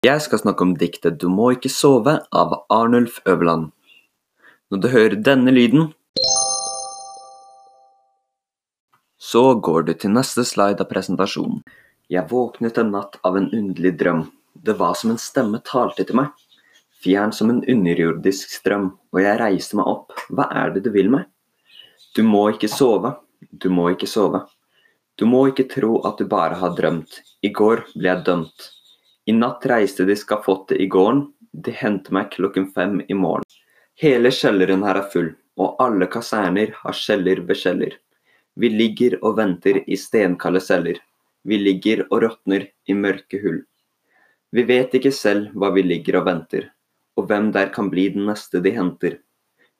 Jeg skal snakke om diktet Du må ikke sove av Arnulf Øverland. Når du hører denne lyden, så går du til neste slide av presentasjonen. Jeg våknet en natt av en underlig drøm. Det var som en stemme talte til meg. Fjern som en underjordisk strøm, og jeg reiste meg opp. Hva er det du vil meg? Du må ikke sove, du må ikke sove. Du må ikke tro at du bare har drømt. I går ble jeg dømt. I natt reiste de skafottet i gården, de henter meg klokken fem i morgen. Hele kjelleren her er full, og alle kaserner har kjeller ved kjeller. Vi ligger og venter i stenkalde celler. Vi ligger og råtner i mørke hull. Vi vet ikke selv hva vi ligger og venter, og hvem der kan bli den neste de henter.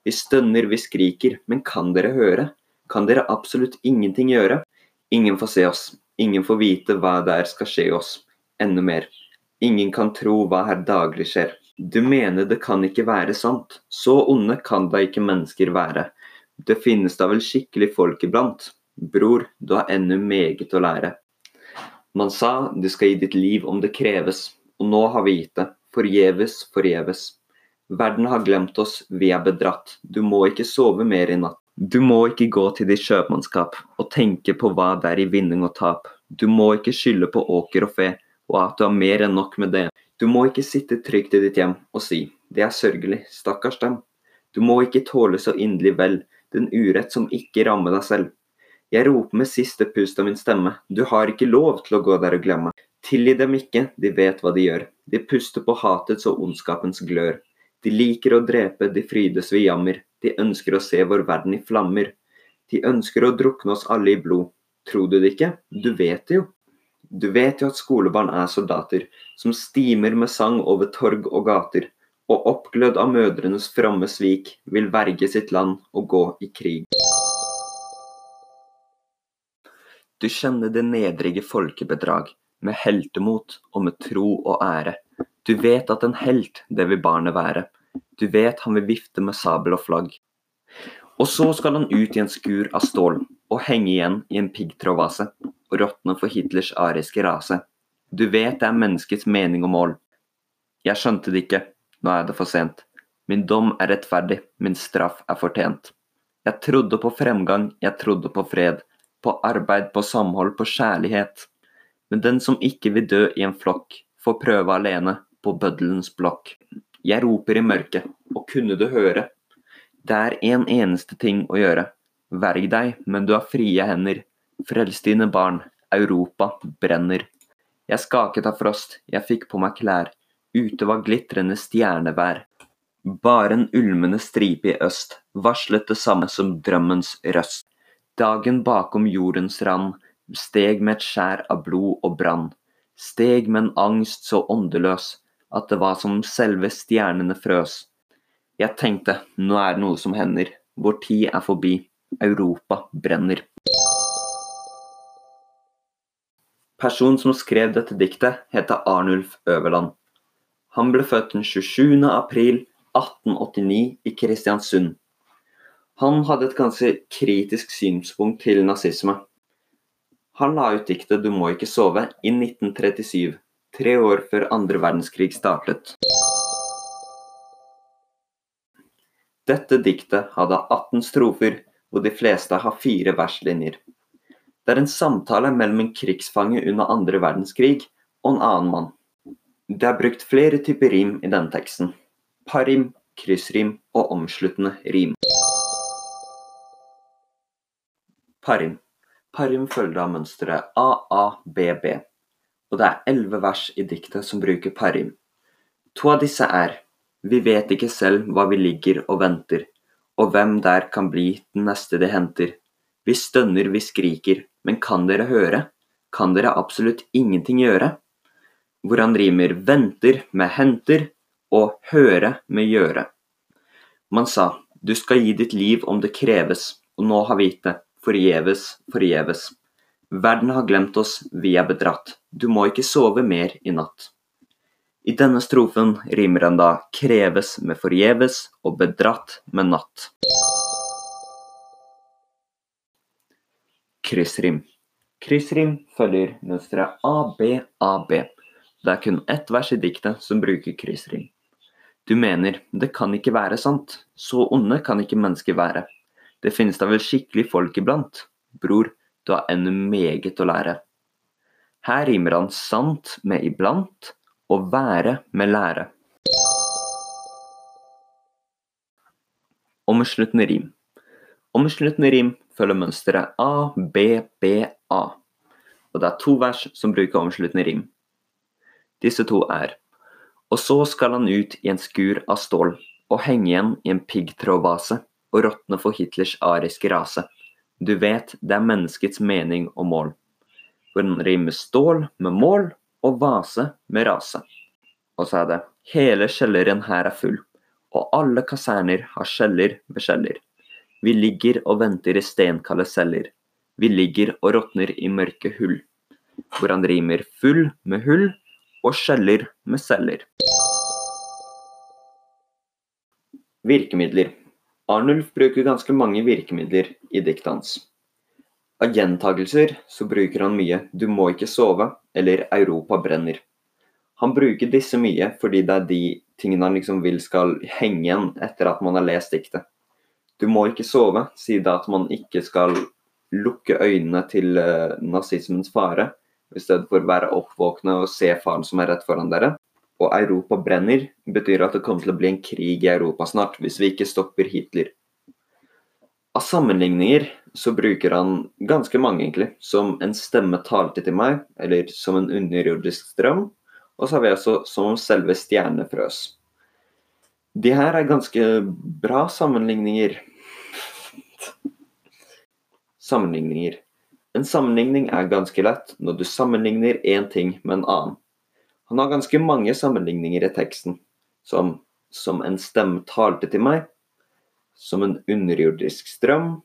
Vi stønner, vi skriker, men kan dere høre? Kan dere absolutt ingenting gjøre? Ingen får se oss, ingen får vite hva der skal skje oss. Enda mer. Ingen kan tro hva her daglig skjer. Du mener det kan ikke være sant. Så onde kan da ikke mennesker være. Det finnes da vel skikkelig folk iblant. Bror, du har ennå meget å lære. Man sa du skal gi ditt liv om det kreves, og nå har vi gitt det. Forgjeves, forgjeves. Verden har glemt oss, vi er bedratt. Du må ikke sove mer i natt. Du må ikke gå til ditt kjøpmannskap og tenke på hva det er i vinning og tap. Du må ikke skylde på åker og fe og at du har mer enn nok med det. Du må ikke sitte trygt i ditt hjem og si det er sørgelig, stakkars dem. Du må ikke tåle så inderlig vel den urett som ikke rammer deg selv. Jeg roper med siste pust av min stemme, du har ikke lov til å gå der og glemme. Tilgi dem ikke, de vet hva de gjør. De puster på hatets og ondskapens glør. De liker å drepe, de frydes ved jammer. De ønsker å se vår verden i flammer. De ønsker å drukne oss alle i blod. Tror du det ikke? Du vet det jo. Du vet jo at skolebarn er soldater, som stimer med sang over torg og gater, og oppglødd av mødrenes fromme svik, vil verge sitt land og gå i krig. Du kjenner det nedrige folkebedrag, med heltemot og med tro og ære. Du vet at en helt, det vil barnet være. Du vet han vil vifte med sabel og flagg. Og så skal han ut i en skur av stål, og henge igjen i en piggtrådvase, og råtne for Hitlers ariske rase. Du vet det er menneskets mening og mål. Jeg skjønte det ikke, nå er det for sent. Min dom er rettferdig, min straff er fortjent. Jeg trodde på fremgang, jeg trodde på fred, på arbeid, på samhold, på kjærlighet. Men den som ikke vil dø i en flokk, får prøve alene, på bøddelens blokk. Jeg roper i mørket, og kunne du høre? Det er en eneste ting å gjøre. Verg deg, men du har frie hender. Frels dine barn, Europa brenner. Jeg skaket av frost, jeg fikk på meg klær, ute var glitrende stjernevær. Bare en ulmende stripe i øst varslet det samme som drømmens røst. Dagen bakom jordens rand steg med et skjær av blod og brann. Steg med en angst så åndeløs at det var som selve stjernene frøs. Jeg tenkte, nå er det noe som hender, vår tid er forbi, Europa brenner. Personen som skrev dette diktet, heter Arnulf Øverland. Han ble født den 27. april 1889 i Kristiansund. Han hadde et ganske kritisk synspunkt til nazisme. Han la ut diktet 'Du må ikke sove' i 1937, tre år før andre verdenskrig startet. Dette diktet hadde 18 strofer, hvor de fleste har fire verslinjer. Det er en samtale mellom en krigsfange under andre verdenskrig og en annen mann. Det er brukt flere typer rim i denne teksten. Parim, kryssrim og omsluttende rim. Parim. Parim følger av mønsteret AABB, og det er elleve vers i diktet som bruker parim. To av disse er Vi vet ikke selv hva vi ligger og venter, og hvem der kan bli den neste de henter. Vi stønner, vi skriker, men kan dere høre? Kan dere absolutt ingenting gjøre? Hvor han rimer venter med henter og høre med gjøre. Man sa du skal gi ditt liv om det kreves, og nå har vi gitt det, forgjeves, forgjeves. Verden har glemt oss, vi er bedratt, du må ikke sove mer i natt. I denne strofen rimer han da kreves med forgjeves og bedratt med natt. Kryssrim. Kryssrim følger mønsteret ABAB, Det er kun ett vers i diktet som bruker kryssrim. Du mener, det kan ikke være sant, så onde kan ikke mennesker være. Det finnes da vel skikkelig folk iblant? Bror, du har ennå meget å lære. Her rimer han sant med iblant og være med lære. Omsluttende rim. Omsluttende rim følger mønsteret A, B, B, A. Og det er to vers som bruker omsluttende rim. Disse to er Og så skal han ut i en skur av stål og henge igjen i en piggtrådbase og råtne for Hitlers ariske rase. Du vet, det er menneskets mening og mål. Hvor den rimer stål med mål og vase med rase. Og så er det Hele kjelleren her er full, og alle kaserner har kjeller med skjeller. Vi ligger og venter i steinkalde celler. Vi ligger og råtner i mørke hull. Hvor han rimer full med hull og skjeller med celler. Virkemidler. Arnulf bruker ganske mange virkemidler i diktet hans. Av gjentagelser så bruker han mye 'du må ikke sove' eller 'Europa brenner'. Han bruker disse mye fordi det er de tingene han liksom vil skal henge igjen etter at man har lest diktet. Du må ikke sove sier da at man ikke skal lukke øynene til uh, nazismens fare, i stedet for å være oppvåkne og se faren som er rett foran dere. Og Europa brenner betyr at det kommer til å bli en krig i Europa snart, hvis vi ikke stopper Hitler. Av sammenligninger så bruker han ganske mange, egentlig. Som en stemme talte til meg, eller som en underjordisk strøm. Og så har vi også som om selve stjernene frøs. De her er ganske bra sammenligninger. Sammenligninger. En sammenligning er ganske lett når du sammenligner én ting med en annen. Han har ganske mange sammenligninger i teksten, som som en stemme talte til meg, som en underjordisk strøm,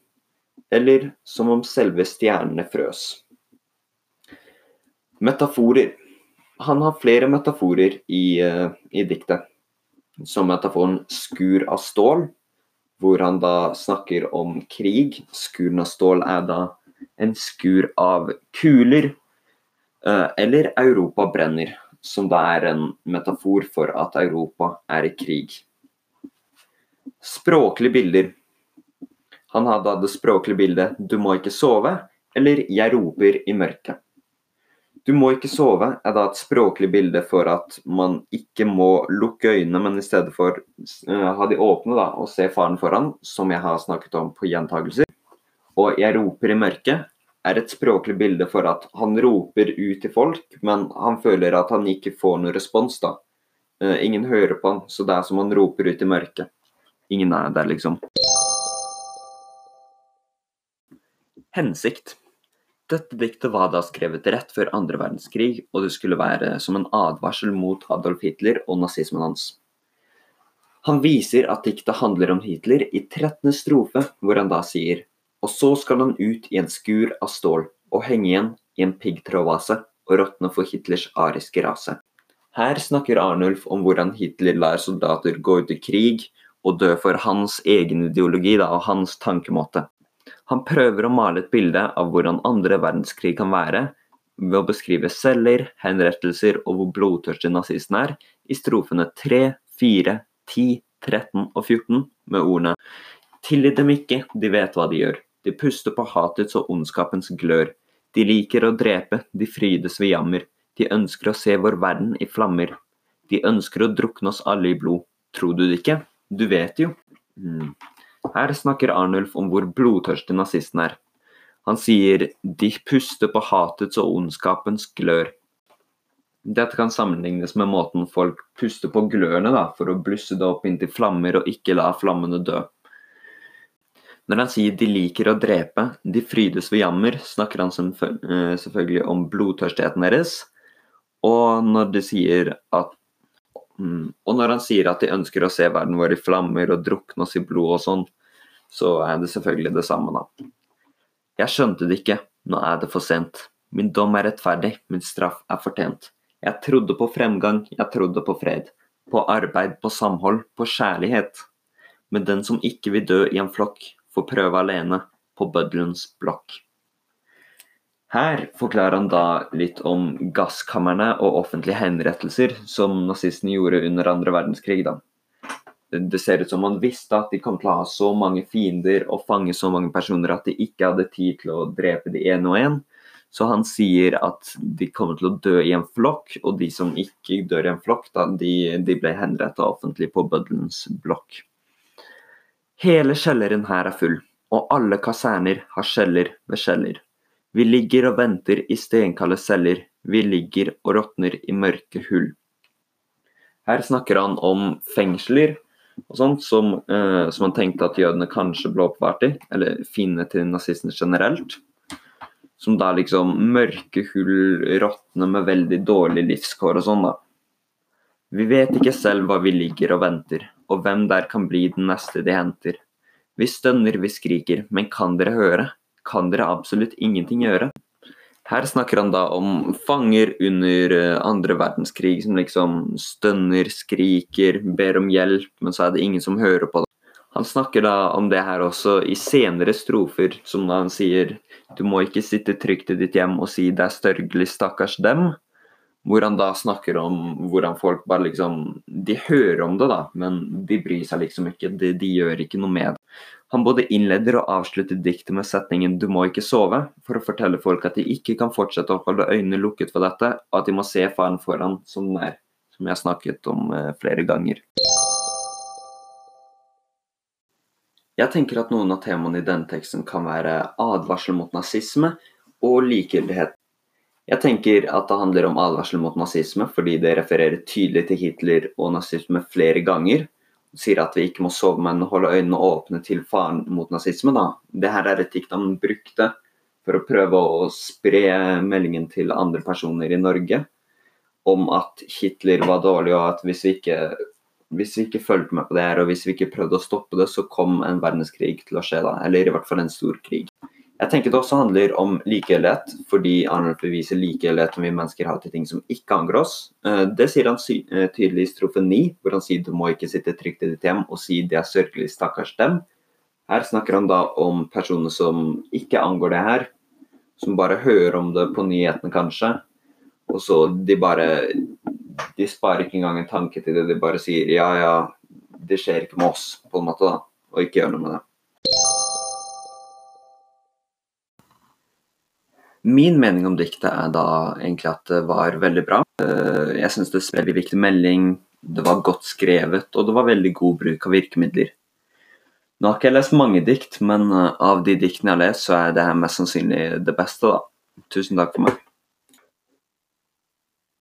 eller som om selve stjernene frøs. Metaforer. Han har flere metaforer i, uh, i diktet, som metaforen 'skur av stål', hvor han da snakker om krig. Skuren av stål er da en skur av kuler, uh, eller 'Europa brenner' som da er en metafor for at Europa er i krig. Språklige bilder. Han hadde det språklige bildet 'du må ikke sove' eller 'jeg roper i mørket'. Du må ikke sove er da et språklig bilde for at man ikke må lukke øynene, men i stedet for uh, ha de åpne da, og se faren foran, som jeg har snakket om på gjentagelser. Og 'jeg roper i mørket' er et språklig bilde for at han roper ut til folk, men han føler at han ikke får noen respons. da. Uh, ingen hører på han, så det er som han roper ut i mørket. Ingen er der, liksom. Hensikt. Dette diktet var da skrevet rett før andre verdenskrig, og det skulle være som en advarsel mot Adolf Hitler og nazismen hans. Han viser at diktet handler om Hitler i 13. strofe, hvor han da sier og så skal han ut i en skur av stål og henge igjen i en piggtrådvase og råtne for Hitlers ariske rase. Her snakker Arnulf om hvordan Hitler lar soldater gå ut i krig og dø for hans egen ideologi da, og hans tankemåte. Han prøver å male et bilde av hvordan andre verdenskrig kan være, ved å beskrive celler, henrettelser og hvor blodtørste nazisten er, i strofene 3, 4, 10, 13 og 14 med ordene Tilgi dem ikke, de vet hva de gjør. De puster på hatets og ondskapens glør. De liker å drepe, de frydes ved jammer. De ønsker å se vår verden i flammer. De ønsker å drukne oss alle i blod. Tror du det ikke? Du vet jo. Mm. Her snakker Arnulf om hvor blodtørste nazisten er. Han sier 'de puster på hatets og ondskapens glør'. Dette kan sammenlignes med måten folk puster på glørne da, for å blusse det opp inntil flammer og ikke la flammene dø. Når han sier de liker å drepe, de frydes ved jammer, snakker han eh, selvfølgelig om blodtørstheten deres. Og når, de sier at, mm, og når han sier at de ønsker å se verden vår i flammer og drukne oss i blod og sånn, så er det selvfølgelig det samme, da. Jeg skjønte det ikke, nå er det for sent. Min dom er rettferdig, min straff er fortjent. Jeg trodde på fremgang, jeg trodde på fred. På arbeid, på samhold, på kjærlighet. Men den som ikke vil dø i en flokk, får prøve alene på bøddelens blokk. Her forklarer han da litt om gasskamrene og offentlige henrettelser som nazistene gjorde under andre verdenskrig. da. Det ser ut som han visste at de kom til å ha så mange fiender og fange så mange personer at de ikke hadde tid til å drepe de én og én. Så han sier at de kommer til å dø i en flokk, og de som ikke dør i en flokk, da, de, de ble henrettet offentlig på bøddelens blokk. Hele kjelleren her er full, og alle kaserner har kjeller ved kjeller. Vi ligger og venter i stenkalde celler, vi ligger og råtner i mørke hull. Her snakker han om fengsler og sånt, som, eh, som han tenkte at jødene kanskje ble oppvart i, eller fiendene til nazistene generelt. Som da liksom mørke hull råtner med veldig dårlig livskår og sånn, da. Vi vet ikke selv hva vi ligger og venter, og hvem der kan bli den neste de henter. Vi stønner, vi skriker, men kan dere høre? Kan dere absolutt ingenting gjøre. Her snakker han da om fanger under eh, andre verdenskrig som liksom stønner, skriker, ber om hjelp, men så er det ingen som hører på det. Han snakker da om det her også i senere strofer, som da han sier du må ikke sitte trygt i ditt hjem og si det er størgelig, stakkars dem. Hvor han da snakker om hvordan folk bare liksom De hører om det, da, men de bryr seg liksom ikke. De, de gjør ikke noe med det. Han både innleder og avslutter diktet med setningen 'du må ikke sove', for å fortelle folk at de ikke kan fortsette å holde øynene lukket for dette, og at de må se faren foran som den er, som jeg har snakket om eh, flere ganger. Jeg tenker at noen av temaene i denne teksten kan være advarsel mot nazisme og likegyldighet. Jeg tenker at det handler om advarsel mot nazisme fordi det refererer tydelig til Hitler og nazisme flere ganger, sier at vi ikke må sove, men holde øynene åpne til faren mot nazisme. da. Det her er et dikt han brukte for å prøve å spre meldingen til andre personer i Norge om at Hitler var dårlig, og at hvis vi ikke, hvis vi ikke fulgte med på det her, og hvis vi ikke prøvde å stoppe det, så kom en verdenskrig til å skje da. Eller i hvert fall en stor krig. Jeg tenker det også handler om likegyldighet, fordi Arnold beviser likegyldighet som vi mennesker har til ting som ikke angår oss. Eh, det sier han eh, tydelig i strofe 9, hvor han sier du må ikke sitte trygt i ditt hjem og si det er sørgelig, stakkars dem. Her snakker han da om personer som ikke angår det her, som bare hører om det på nyhetene kanskje, og så de bare De sparer ikke engang en tanke til det, de bare sier ja, ja, det skjer ikke med oss, på en måte, da, og ikke gjør noe med det. Min mening om diktet er da egentlig at det var veldig bra. Eh, jeg syns det er veldig viktig melding, det var godt skrevet, og det var veldig god bruk av virkemidler. Nå har ikke jeg lest mange dikt, men eh, av de diktene jeg har lest, så er det her mest sannsynlig det beste, da. Tusen takk for meg.